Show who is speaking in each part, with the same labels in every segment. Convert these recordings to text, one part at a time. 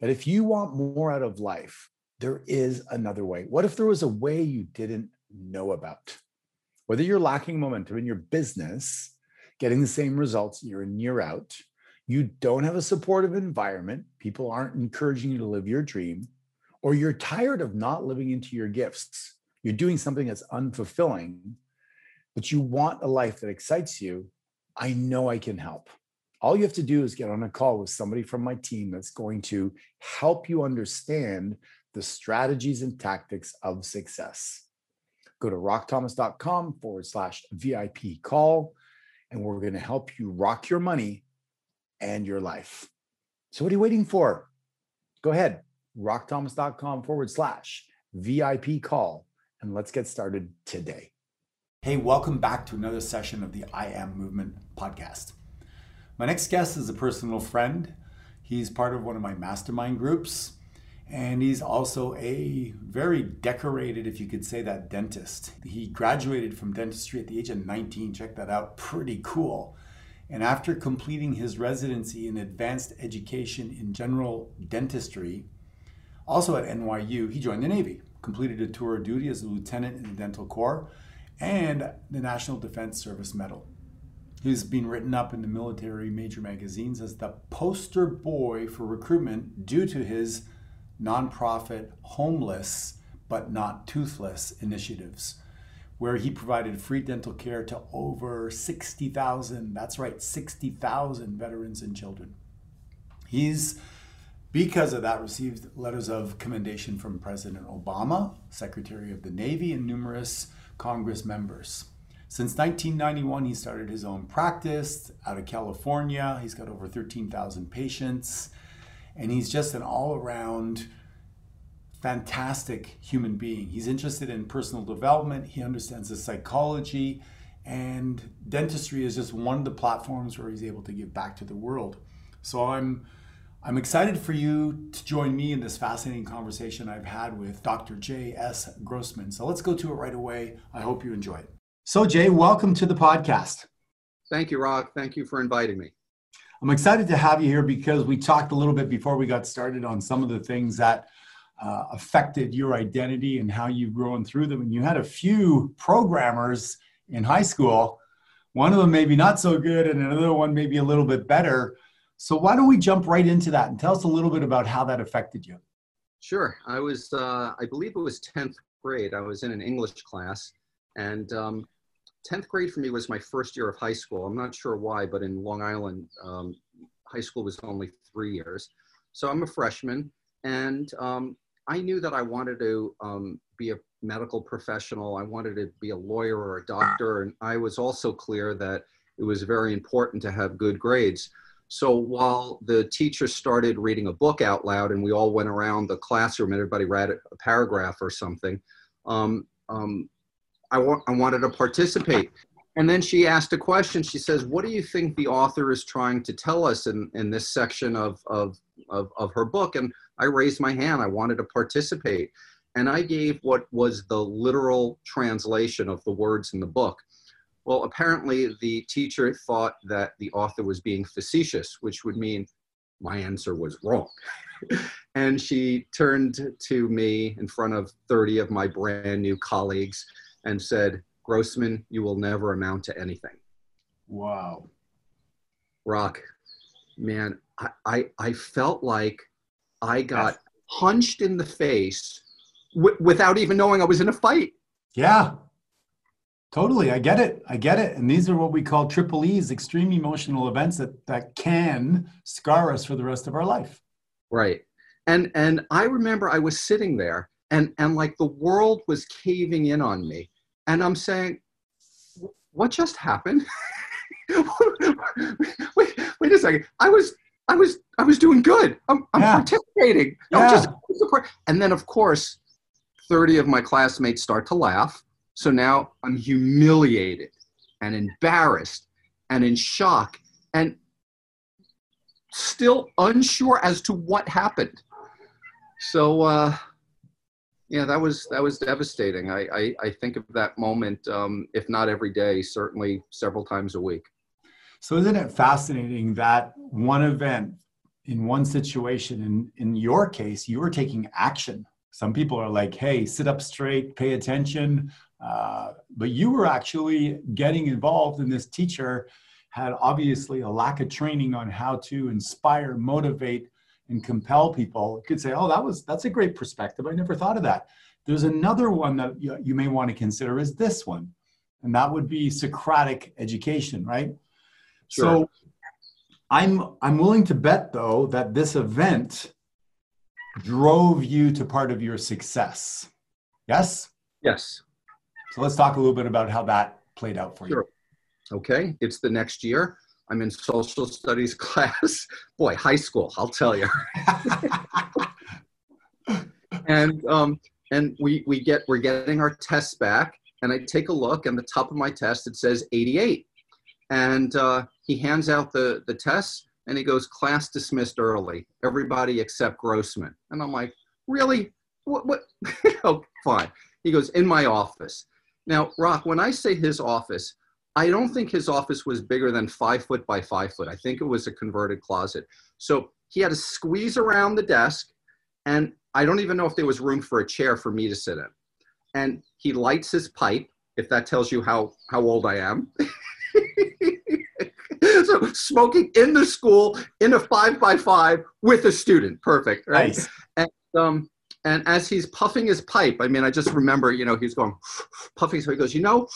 Speaker 1: that if you want more out of life, there is another way. What if there was a way you didn't know about? Whether you're lacking momentum in your business, getting the same results year in, year out, you don't have a supportive environment, people aren't encouraging you to live your dream, or you're tired of not living into your gifts, you're doing something that's unfulfilling, but you want a life that excites you, I know I can help. All you have to do is get on a call with somebody from my team that's going to help you understand the strategies and tactics of success. Go to rockthomas.com forward slash VIP call, and we're going to help you rock your money and your life. So, what are you waiting for? Go ahead, rockthomas.com forward slash VIP call, and let's get started today. Hey, welcome back to another session of the I Am Movement podcast. My next guest is a personal friend. He's part of one of my mastermind groups. And he's also a very decorated, if you could say that, dentist. He graduated from dentistry at the age of 19. Check that out. Pretty cool. And after completing his residency in advanced education in general dentistry, also at NYU, he joined the Navy, completed a tour of duty as a lieutenant in the Dental Corps and the National Defense Service Medal. He's been written up in the military major magazines as the poster boy for recruitment due to his nonprofit homeless but not toothless initiatives where he provided free dental care to over 60,000, that's right, 60,000 veterans and children. He's, because of that, received letters of commendation from President Obama, Secretary of the Navy, and numerous Congress members. Since 1991, he started his own practice out of California. He's got over 13,000 patients and he's just an all around fantastic human being. He's interested in personal development, he understands the psychology, and dentistry is just one of the platforms where he's able to give back to the world. So I'm I'm excited for you to join me in this fascinating conversation I've had with Dr. J.S. Grossman. So let's go to it right away. I hope you enjoy it. So, Jay, welcome to the podcast.
Speaker 2: Thank you, Rock. Thank you for inviting me.
Speaker 1: I'm excited to have you here because we talked a little bit before we got started on some of the things that uh, affected your identity and how you've grown through them. And you had a few programmers in high school, one of them maybe not so good, and another one maybe a little bit better. So, why don't we jump right into that and tell us a little bit about how that affected you?
Speaker 2: Sure. I was, uh, I believe it was 10th grade. I was in an English class, and um, 10th grade for me was my first year of high school. I'm not sure why, but in Long Island, um, high school was only three years. So I'm a freshman, and um, I knew that I wanted to um, be a medical professional. I wanted to be a lawyer or a doctor, and I was also clear that it was very important to have good grades. So while the teacher started reading a book out loud and we all went around the classroom and everybody read a paragraph or something, um, um, I, wa- I wanted to participate. And then she asked a question. She says, What do you think the author is trying to tell us in, in this section of, of, of, of her book? And I raised my hand. I wanted to participate. And I gave what was the literal translation of the words in the book. Well, apparently the teacher thought that the author was being facetious, which would mean my answer was wrong. and she turned to me in front of 30 of my brand new colleagues and said, Grossman, you will never amount to anything.
Speaker 1: Wow.
Speaker 2: Rock, man, I, I, I felt like I got punched in the face w- without even knowing I was in a fight.
Speaker 1: Yeah, totally. I get it. I get it. And these are what we call triple E's, extreme emotional events that, that can scar us for the rest of our life.
Speaker 2: Right. And, and I remember I was sitting there and, and like the world was caving in on me and I'm saying, what just happened? wait, wait a second. I was I was I was doing good. I'm, I'm
Speaker 1: Yeah.
Speaker 2: participating. I'm
Speaker 1: Yeah.
Speaker 2: just and then of course, 30 of my classmates start to laugh. So now I'm humiliated and embarrassed and in shock and still unsure as to what happened. So uh, yeah, that was that was devastating. I, I, I think of that moment, um, if not every day, certainly several times a week.
Speaker 1: So isn't it fascinating that one event in one situation, in, in your case, you were taking action. Some people are like, hey, sit up straight, pay attention. Uh, but you were actually getting involved, and this teacher had obviously a lack of training on how to inspire, motivate, and compel people. Could say, oh, that was that's a great perspective. I never thought of that. There's another one that you, you may want to consider is this one, and that would be Socratic education, right?
Speaker 2: Sure.
Speaker 1: So I'm I'm willing to bet though that this event drove you to part of your success. Yes?
Speaker 2: Yes.
Speaker 1: So let's talk a little bit about how that played out for
Speaker 2: Sure. Okay. It's the next year. I'm in social studies class. Boy, high school, I'll tell you. and um, and we we get we're getting our tests back, and I take a look, and the top of my test it says 88, and uh, he hands out the the tests, and he goes, "Class dismissed early. Everybody except Grossman." And I'm like, "Really? What? What? oh, fine." He goes, "In my office." Now, Rock, when I say his office, I don't think his office was bigger than five foot by five foot. I think it was a converted closet. So he had to squeeze around the desk, and I don't even know if there was room for a chair for me to sit in. And he lights his pipe, if that tells you how, how old I am. so smoking in the school in a five by five with a student. Perfect, right?
Speaker 1: Nice.
Speaker 2: And, um, and as he's puffing his pipe, I mean, I just remember, you know, he's going puffing. So he goes, you know,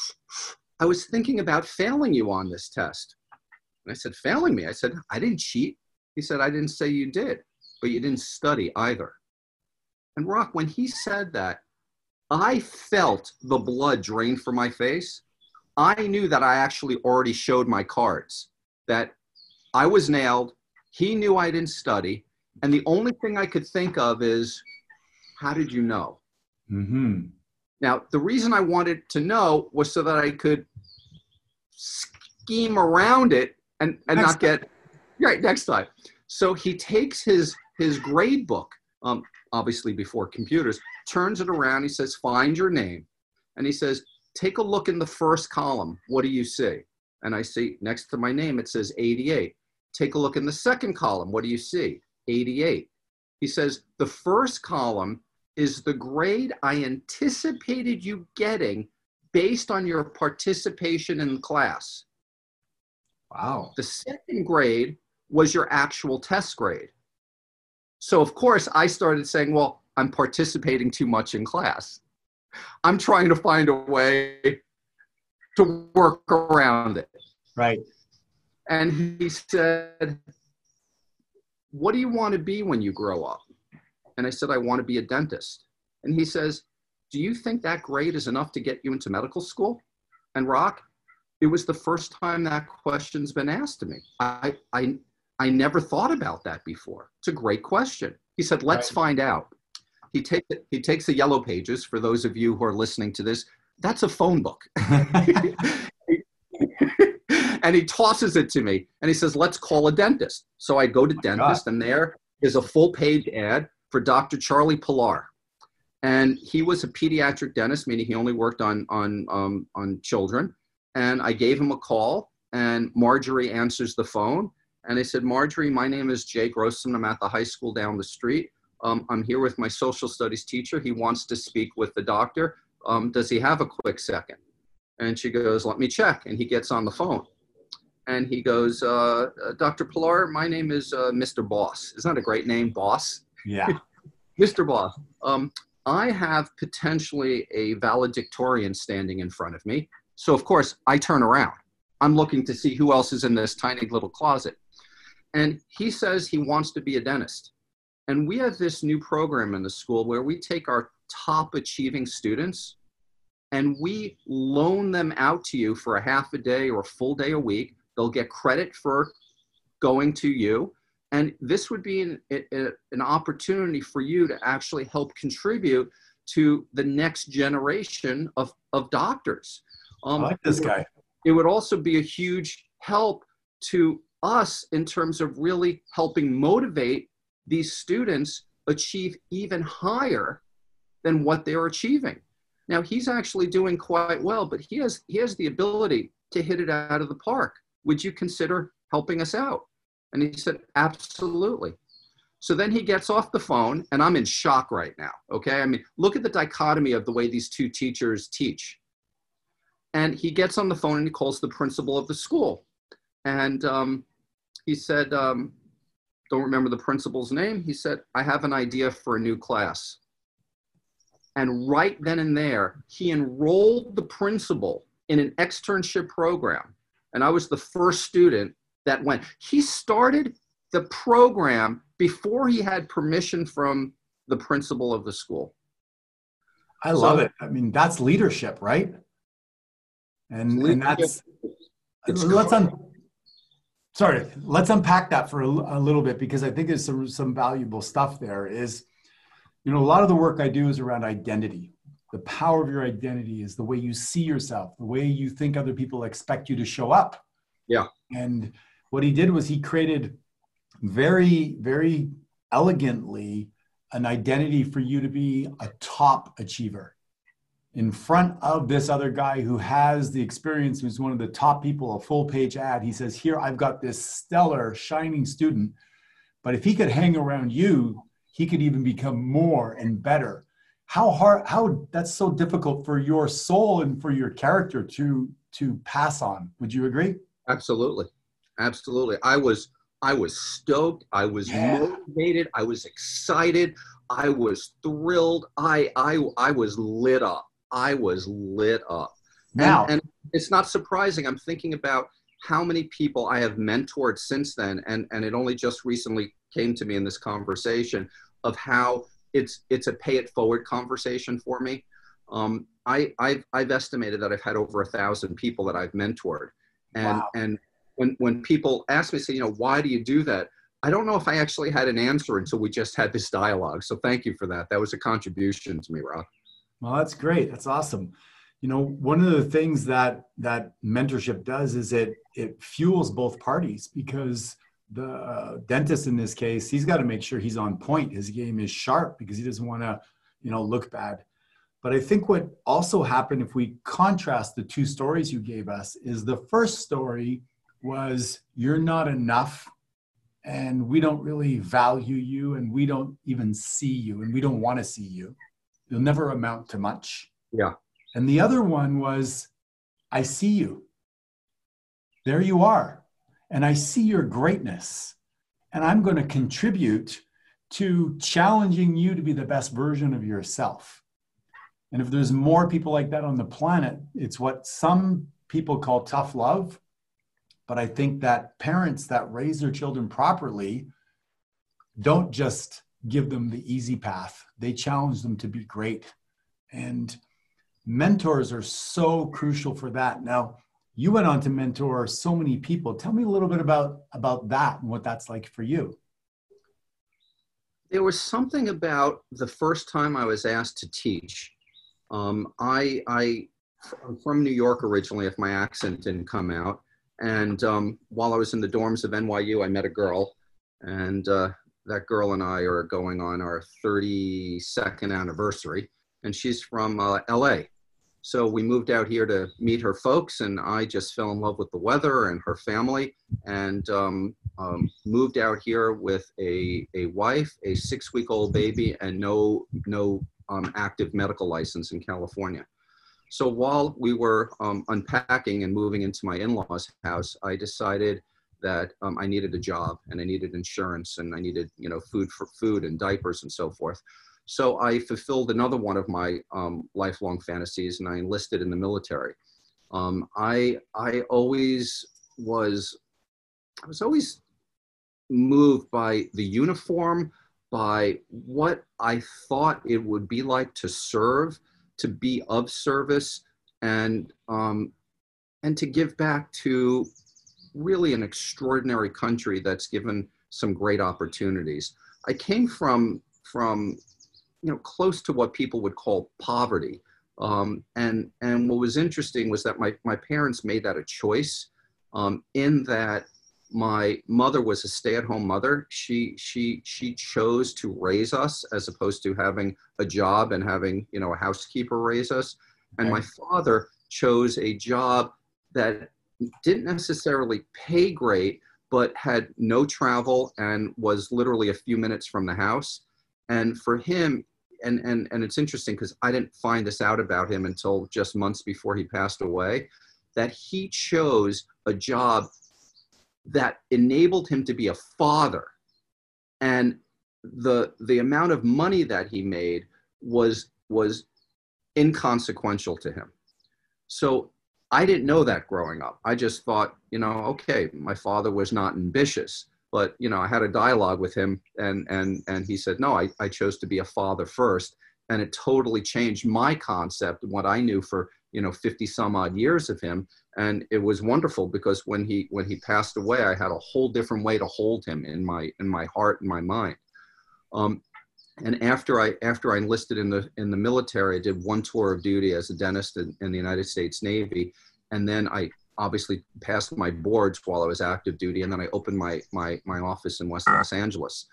Speaker 2: I was thinking about failing you on this test. And I said, failing me? I said, I didn't cheat. He said, I didn't say you did, but you didn't study either. And Rock, when he said that, I felt the blood drain from my face. I knew that I actually already showed my cards, that I was nailed. He knew I didn't study. And the only thing I could think of is, how did you know?
Speaker 1: Mm-hmm.
Speaker 2: Now, the reason I wanted to know was so that I could scheme around it and, and
Speaker 1: Next
Speaker 2: not get right next slide So he takes his his grade book, um, obviously before computers, turns it around. He says, "Find your name," and he says, "Take a look in the first column. What do you see?" And I see next to my name it says 88. Take a look in the second column. What do you see? 88. He says, "The first column is the grade I anticipated you getting based on your participation in class.
Speaker 1: Wow.
Speaker 2: The second grade was your actual test grade. So, of course, I started saying, well, I'm participating too much in class. I'm trying to find a way to work around it.
Speaker 1: Right.
Speaker 2: And he said, What do you want to be when you grow up? And I said, I want to be a dentist. And he says, Do you think that grade is enough to get you into medical school? And Rock, it was the first time that question's been asked to me. I, I, I never thought about that before. It's a great question. He said, Let's
Speaker 1: Right.
Speaker 2: find out. He, take, he takes the yellow pages, for those of you who are listening to this, that's a phone book. and he tosses it to me and he says, Let's call a dentist. So I go to oh dentist, and there is a full page ad for Dr. Charlie Pilar. And he was a pediatric dentist, meaning he only worked on, on, um, on children. And I gave him a call, and Marjorie answers the phone. And I said, Marjorie, my name is Jay Grossman. I'm at the high school down the street. Um, I'm here with my social studies teacher. He wants to speak with the doctor. Um, does he have a quick second? And she goes, let me check. And he gets on the phone. And he goes, uh, uh, Dr. Pilar, my name is uh, Mr. Boss. Isn't that a great name, Boss?
Speaker 1: yeah.
Speaker 2: Mr. Boss, um, I have potentially a valedictorian standing in front of me. So, of course, I turn around. I'm looking to see who else is in this tiny little closet. And he says he wants to be a dentist. And we have this new program in the school where we take our top achieving students and we loan them out to you for a half a day or a full day a week. They'll get credit for going to you. And this would be an, a, an opportunity for you to actually help contribute to the next generation of, of doctors.
Speaker 1: Um, I like this guy.
Speaker 2: It would also be a huge help to us in terms of really helping motivate these students achieve even higher than what they're achieving. Now he's actually doing quite well, but he has he has the ability to hit it out of the park. Would you consider helping us out? And he said, absolutely. So then he gets off the phone, and I'm in shock right now. Okay. I mean, look at the dichotomy of the way these two teachers teach. And he gets on the phone and he calls the principal of the school. And um, he said, um, don't remember the principal's name. He said, I have an idea for a new class. And right then and there, he enrolled the principal in an externship program. And I was the first student that went. He started the program before he had permission from the principal of the school.
Speaker 1: I love so, it. I mean, that's leadership, right? And, leadership, and that's let's un, sorry, let's unpack that for a, a, little bit because I think there's some some valuable stuff there. Is you know a lot of the work I do is around identity. The power of your identity is the way you see yourself, the way you think other people expect you to show up.
Speaker 2: Yeah.
Speaker 1: And what he did was he created very, very elegantly an identity for you to be a top achiever in front of this other guy who has the experience, who's one of the top people, a full page ad. He says, Here, I've got this stellar, shining student, but if he could hang around you, he could even become more and better. How hard, how that's so difficult for your soul and for your character to to pass on. Would you agree?
Speaker 2: Absolutely. Absolutely. I was I was stoked. I was yeah. motivated. I was excited. I was thrilled. I I I was lit up. I was lit up.
Speaker 1: Now,
Speaker 2: and, and it's not surprising. I'm thinking about how many people I have mentored since then, and and it only just recently came to me in this conversation of how it's it's a pay it forward conversation for me. Um, I I've, I've estimated that I've had over a thousand people that I've mentored, and wow. and when when people ask me, say, you know, why do you do that? I don't know if I actually had an answer until we just had this dialogue. So thank you for that. That was a contribution to me, Rob.
Speaker 1: Well, that's great. That's awesome. You know, one of the things that that mentorship does is it it fuels both parties because the uh, dentist in this case, he's got to make sure he's on point. His game is sharp because he doesn't want to, you know, look bad. But I think what also happened if we contrast the two stories you gave us is the first story was you're not enough and we don't really value you and we don't even see you and we don't want to see you. You'll never amount to much.
Speaker 2: Yeah.
Speaker 1: And the other one was I see you. There you are. And I see your greatness. And I'm going to contribute to challenging you to be the best version of yourself. And if there's more people like that on the planet, it's what some people call tough love but I think that parents that raise their children properly don't just give them the easy path, they challenge them to be great. And mentors are so crucial for that. Now, you went on to mentor so many people. Tell me a little bit about, about that and what that's like for you.
Speaker 2: There was something about the first time I was asked to teach. Um, I, I, I'm from New York originally, if my accent didn't come out. And um, while I was in the dorms of NYU, I met a girl, and uh, that girl and I are going on our 32nd anniversary, and she's from uh, LA. So we moved out here to meet her folks, and I just fell in love with the weather and her family, and um, um, moved out here with a, a wife, a six week old baby, and no, no um, active medical license in California. So while we were um, unpacking and moving into my in-laws house, I decided that um, I needed a job and I needed insurance and I needed, you know, food for food and diapers and so forth. So I fulfilled another one of my um, lifelong fantasies and I enlisted in the military. Um, I, I always was, I was always moved by the uniform, by what I thought it would be like to serve to be of service and um, and to give back to really an extraordinary country that's given some great opportunities. I came from from you know close to what people would call poverty. Um, and and what was interesting was that my my parents made that a choice um, in that my mother was a stay-at-home mother. She she she chose to raise us as opposed to having a job and having you know a housekeeper raise us. And my father chose a job that didn't necessarily pay great but had no travel and was literally a few minutes from the house. And for him and and and it's interesting because i didn't find this out about him until just months before he passed away that he chose a job that enabled him to be a father. And the the amount of money that he made was was inconsequential to him. So i didn't know that growing up. I just thought you know okay my father was not ambitious but you know i had a dialogue with him and and and he said no i, I chose to be a father first. And it totally changed my concept what i knew for you know 50 some odd years of him. And it was wonderful because when he when he passed away i had a whole different way to hold him in my in my heart and my mind. Um, and after i after i enlisted in the in the military i did one tour of duty as a dentist in, in the united states navy. And then i obviously passed my boards while i was active duty. And then i opened my my my office in west los angeles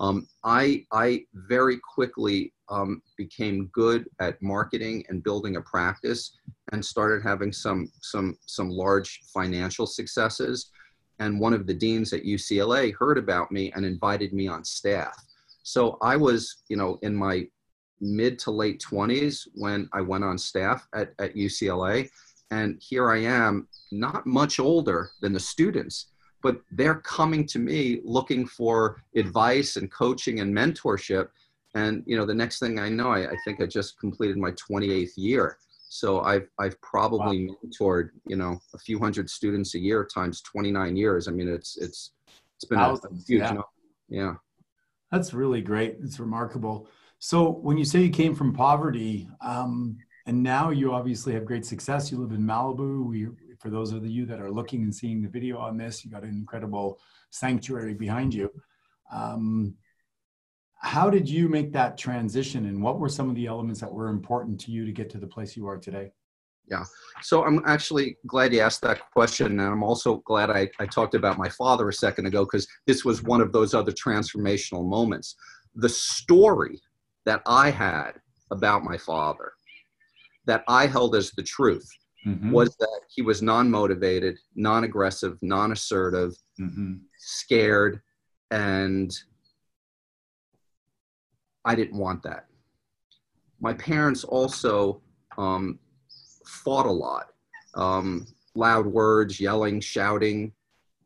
Speaker 2: um, I, I very quickly um, became good at marketing and building a practice and started having some, some, some large financial successes. And one of the deans at UCLA heard about me and invited me on staff. So I was, you know, in my mid to late 20s when I went on staff at, at UCLA. And here I am, not much older than the students but they're coming to me looking for advice and coaching and mentorship. And you know, the next thing I know, I, I think I just completed my 28th year. So I've I've probably wow. mentored you know a few hundred students a year times 29 years. I mean, it's it's it's been Thousands, a huge yeah. yeah.
Speaker 1: That's really great. It's remarkable. So when you say you came from poverty, um, and now you obviously have great success. You live in Malibu. We for those of you that are looking and seeing the video on this, you got an incredible sanctuary behind you. Um, how did you make that transition and what were some of the elements that were important to you to get to the place you are today?
Speaker 2: Yeah. So I'm actually glad you asked that question. And I'm also glad I, I talked about my father a second ago because this was one of those other transformational moments. The story that I had about my father that I held as the truth mm-hmm. was that he was non-motivated, non-aggressive, non-assertive, mm-hmm. scared, and I didn't want that. My parents also um, fought a lot. Um, loud words, yelling, shouting,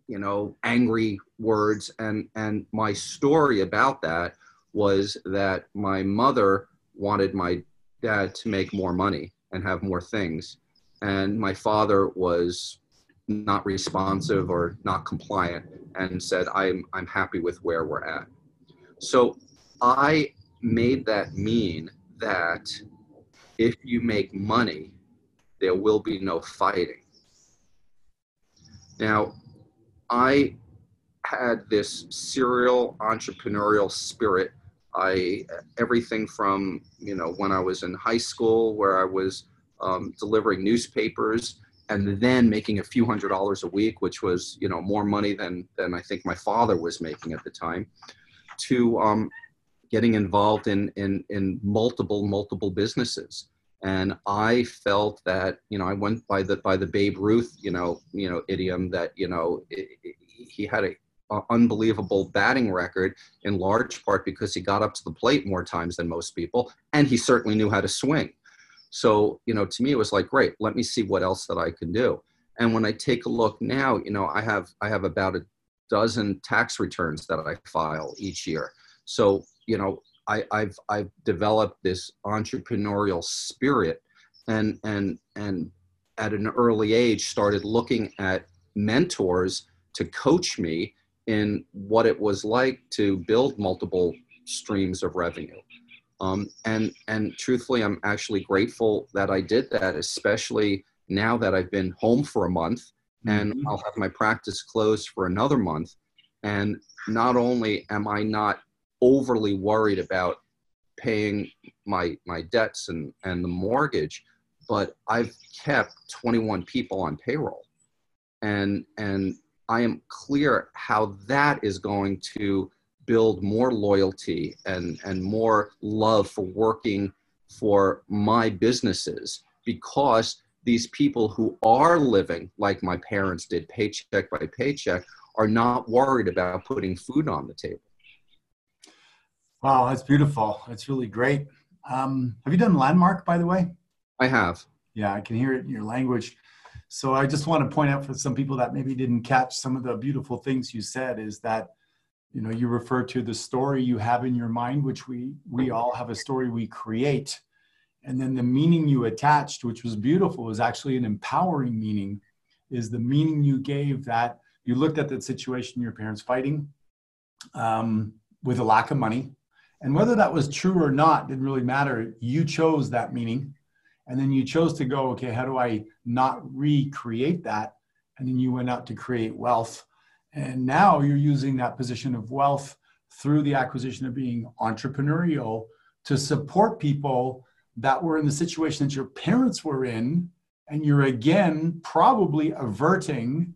Speaker 2: you know, angry words. And, and my story about that was that my mother wanted my dad to make more money and have more things and my father was not responsive or not compliant and said i'm i'm happy with where we're at. So i made that mean that if you make money there will be no fighting. Now i had this serial entrepreneurial spirit. I everything from you know when i was in high school where i was um, delivering newspapers and then making a few hundred dollars a week, which was you know more money than than I think my father was making at the time, to um, getting involved in in in multiple multiple businesses. And I felt that you know I went by the by the Babe Ruth you know you know idiom that you know it, it, he had a, a unbelievable batting record in large part because he got up to the plate more times than most people, and he certainly knew how to swing. So, you know, to me, it was like, great, let me see what else that I can do. And when I take a look now, you know, I have, I have about a dozen tax returns that I file each year. So, you know, I, I've, I've developed this entrepreneurial spirit and, and, and at an early age started looking at mentors to coach me in what it was like to build multiple streams of revenue. Um, and and truthfully, I'm actually grateful that I did that, especially now that I've been home for a month and mm-hmm. I'll have my practice closed for another month. And not only am I not overly worried about paying my my debts and and the mortgage, but I've kept 21 people on payroll, and and I am clear how that is going to build more loyalty and and more love for working for my businesses because these people who are living like my parents did paycheck by paycheck are not worried about putting food on the table
Speaker 1: Wow, that's beautiful. That's really great. Um, have you done Landmark, by the way?
Speaker 2: I have.
Speaker 1: Yeah, I can hear it in your language. So I just want to point out for some people that maybe didn't catch some of the beautiful things you said is that you know you refer to the story you have in your mind which we we all have a story we create and then the meaning you attached which was beautiful was actually an empowering meaning is the meaning you gave that you looked at that situation your parents fighting um, with a lack of money and whether that was true or not didn't really matter. You chose that meaning. And then you chose to go, okay, how do I not recreate that? And then you went out to create wealth. And now you're using that position of wealth through the acquisition of being entrepreneurial to support people that were in the situation that your parents were in. And you're again probably averting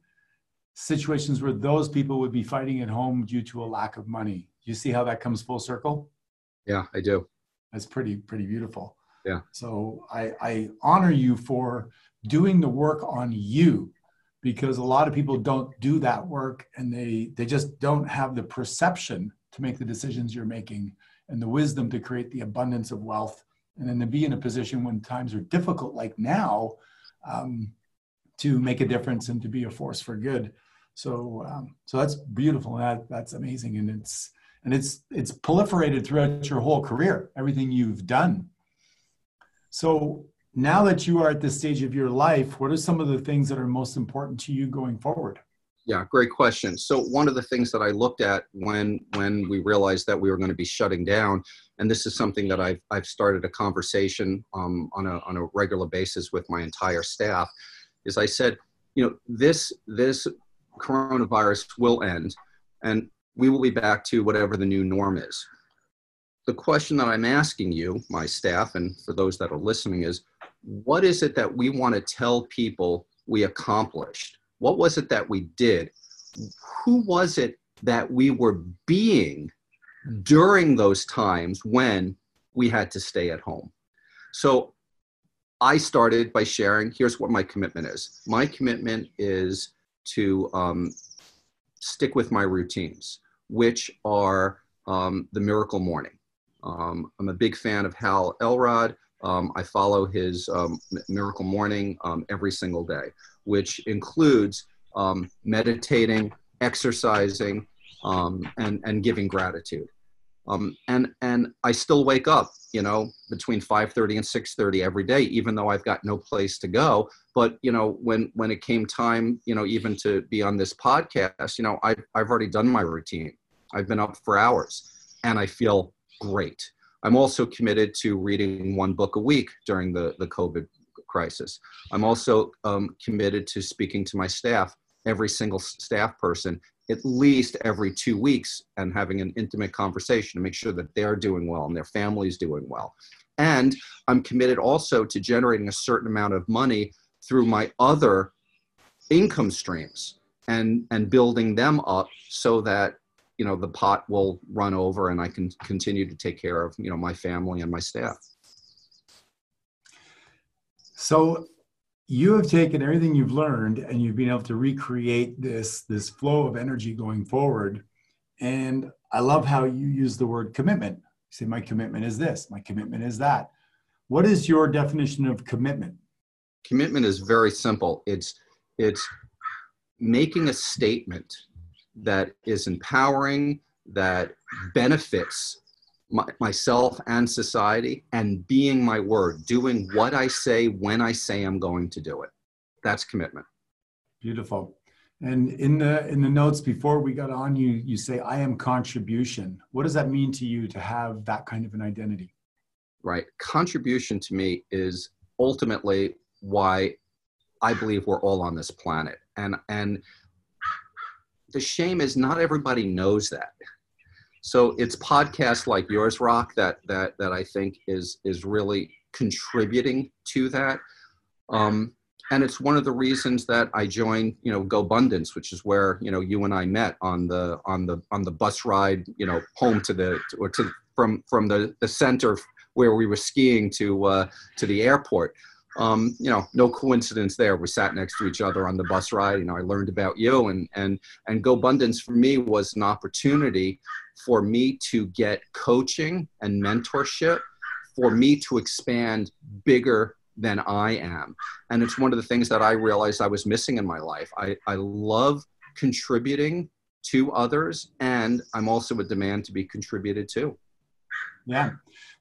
Speaker 1: situations where those people would be fighting at home due to a lack of money. You see how that comes full circle?
Speaker 2: Yeah, I do.
Speaker 1: That's pretty pretty beautiful.
Speaker 2: Yeah.
Speaker 1: So I, I honor you for doing the work on you because a lot of people don't do that work and they they just don't have the perception to make the decisions you're making and the wisdom to create the abundance of wealth and then to be in a position when times are difficult like now um, to make a difference and to be a force for good. So um, so that's beautiful. That that's amazing. And it's and it's it's proliferated throughout your whole career everything you've done. So now that you are at this stage of your life what are some of the things that are most important to you going forward
Speaker 2: yeah great question so one of the things that i looked at when when we realized that we were going to be shutting down and this is something that i've, I've started a conversation um, on, a, on a regular basis with my entire staff is i said you know this this coronavirus will end and we will be back to whatever the new norm is. The question that I'm asking you, my staff, and for those that are listening, is what is it that we want to tell people we accomplished? What was it that we did? Who was it that we were being during those times when we had to stay at home? So I started by sharing here's what my commitment is. My commitment is to um, stick with my routines which are um, the Miracle Morning. Um, I'm a big fan of Hal Elrod. Um, I follow his um, Miracle Morning um, every single day, which includes um, meditating, exercising, and, and giving gratitude. and, and I still wake up, you know, between 5.30 and 6.30 every day, even though I've got no place to go. But, you know, when, when it came time, you know, even to be on this podcast, you know, I, I've already done my routine. I've been up for hours and I feel great. I'm also committed to reading one book a week during the, the COVID crisis. I'm also um, committed to speaking to my staff, every single staff person, at least every two weeks, and having an intimate conversation to make sure that they're doing well and their family's doing well. And I'm committed also to generating a certain amount of money through my other income streams and, and building them up so that you know the pot will run over and i can continue to take care of you know my family and my staff.
Speaker 1: So you have taken everything you've learned and you've been able to recreate this this flow of energy going forward. And i love how you use the word commitment. You say my commitment is this my commitment is that. What is your definition of commitment?
Speaker 2: Commitment is very simple. It's it's making a statement that is empowering, that benefits my, myself and society, and being my word, doing what I say when I say I'm going to do it. That's commitment.
Speaker 1: Beautiful. And in the in the notes before we got on, you you say I am contribution. What does that mean to you to have that kind of an identity?
Speaker 2: Right. Contribution to me is ultimately why I believe we're all on this planet. And and the shame is not everybody knows that. So it's podcasts like yours, Rock, that that that I think is is really contributing to that. Um, and it's one of the reasons that I joined, you know, GoBundance, which is where you know you and I met on the on the on the bus ride, you know, home to the or to from from the the center where we were skiing to uh, to the airport. Um, you know, no coincidence there. We sat next to each other on the bus ride. You know, I learned about you, and and and GoBundance for me was an opportunity for me to get coaching and mentorship, for me to expand bigger than I am. And it's one of the things that I realized I was missing in my life. I, I love contributing to others, and I'm also a demand to be contributed to.
Speaker 1: Yeah.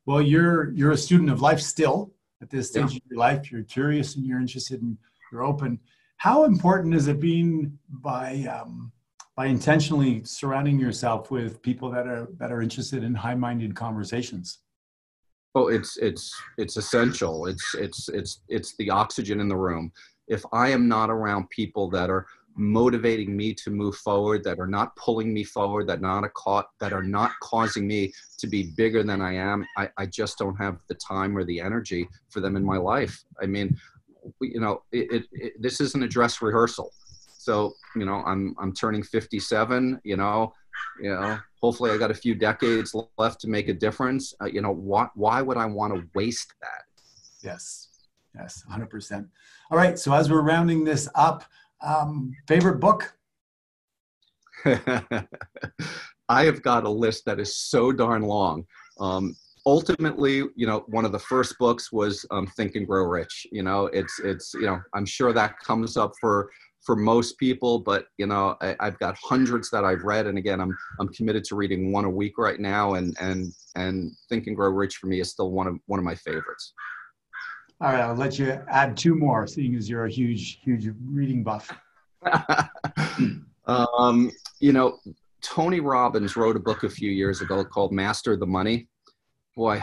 Speaker 1: Well, you're you're a student of life still at this stage yeah. of your life. You're curious and you're interested and you're open. How important is it being by um, by intentionally surrounding yourself with people that are that are interested in high-minded conversations?
Speaker 2: Oh, it's it's it's essential. It's it's it's it's the oxygen in the room. If I am not around people that are motivating me to move forward, that are not pulling me forward, that not a that are not causing me to be bigger than I am, I, I just don't have the time or the energy for them in my life. I mean, you know, it, it, it this isn't a dress rehearsal. So, you know, I'm I'm turning 57. You know, you know hopefully i got a few decades left to make a difference uh, you know why, why would i want to waste that
Speaker 1: yes yes 100% all right so as we're rounding this up um, favorite book?
Speaker 2: I have got a list that is so darn long. Um, ultimately you know one of the first books was um, think and grow rich. You know it's it's you know i'm sure that comes up for for most people, but you know, I, have got hundreds that I've read, and again, I'm I'm committed to reading one a week right now, and and and Think and Grow Rich for me is still one of one of my favorites.
Speaker 1: All right, I'll let you add two more, seeing as you're a huge huge reading buff.
Speaker 2: um, you know, Tony Robbins wrote a book a few years ago called Master the Money. Boy,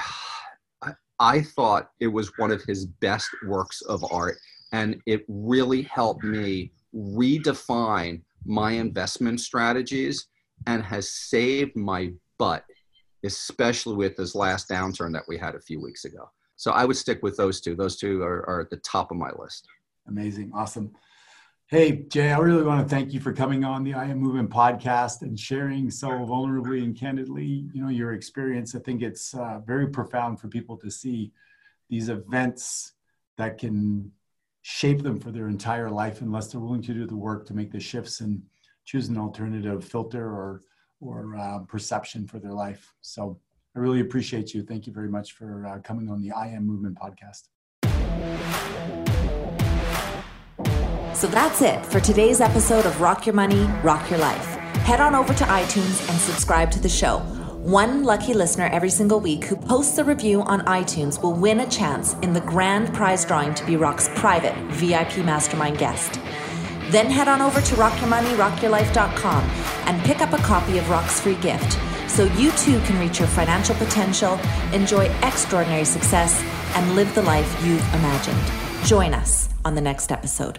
Speaker 2: I, I thought it was one of his best works of art, and it really helped me redefine my investment strategies and has saved my butt, especially with this last downturn that we had a few weeks ago. So I would stick with those two. Those two are, are at the top of my list.
Speaker 1: Amazing. Awesome. Hey, Jay, I really want to thank you for coming on the I Am Movement podcast and sharing so vulnerably and candidly, you know, your experience. I think it's uh, very profound for people to see these events that can shape them for their entire life unless they're willing to do the work to make the shifts and choose an alternative filter or or uh, perception for their life. So I really appreciate you. Thank you very much for uh, coming on the I Am Movement podcast.
Speaker 3: So that's it for today's episode of Rock Your Money, Rock Your Life. Head on over to iTunes and subscribe to the show. One lucky listener every single week who posts a review on iTunes will win a chance in the grand prize drawing to be Rock's private VIP mastermind guest. Then head on over to rockyourmoneyrockyourlife.com and pick up a copy of Rock's free gift so you too can reach your financial potential, enjoy extraordinary success, and live the life you've imagined. Join us on the next episode.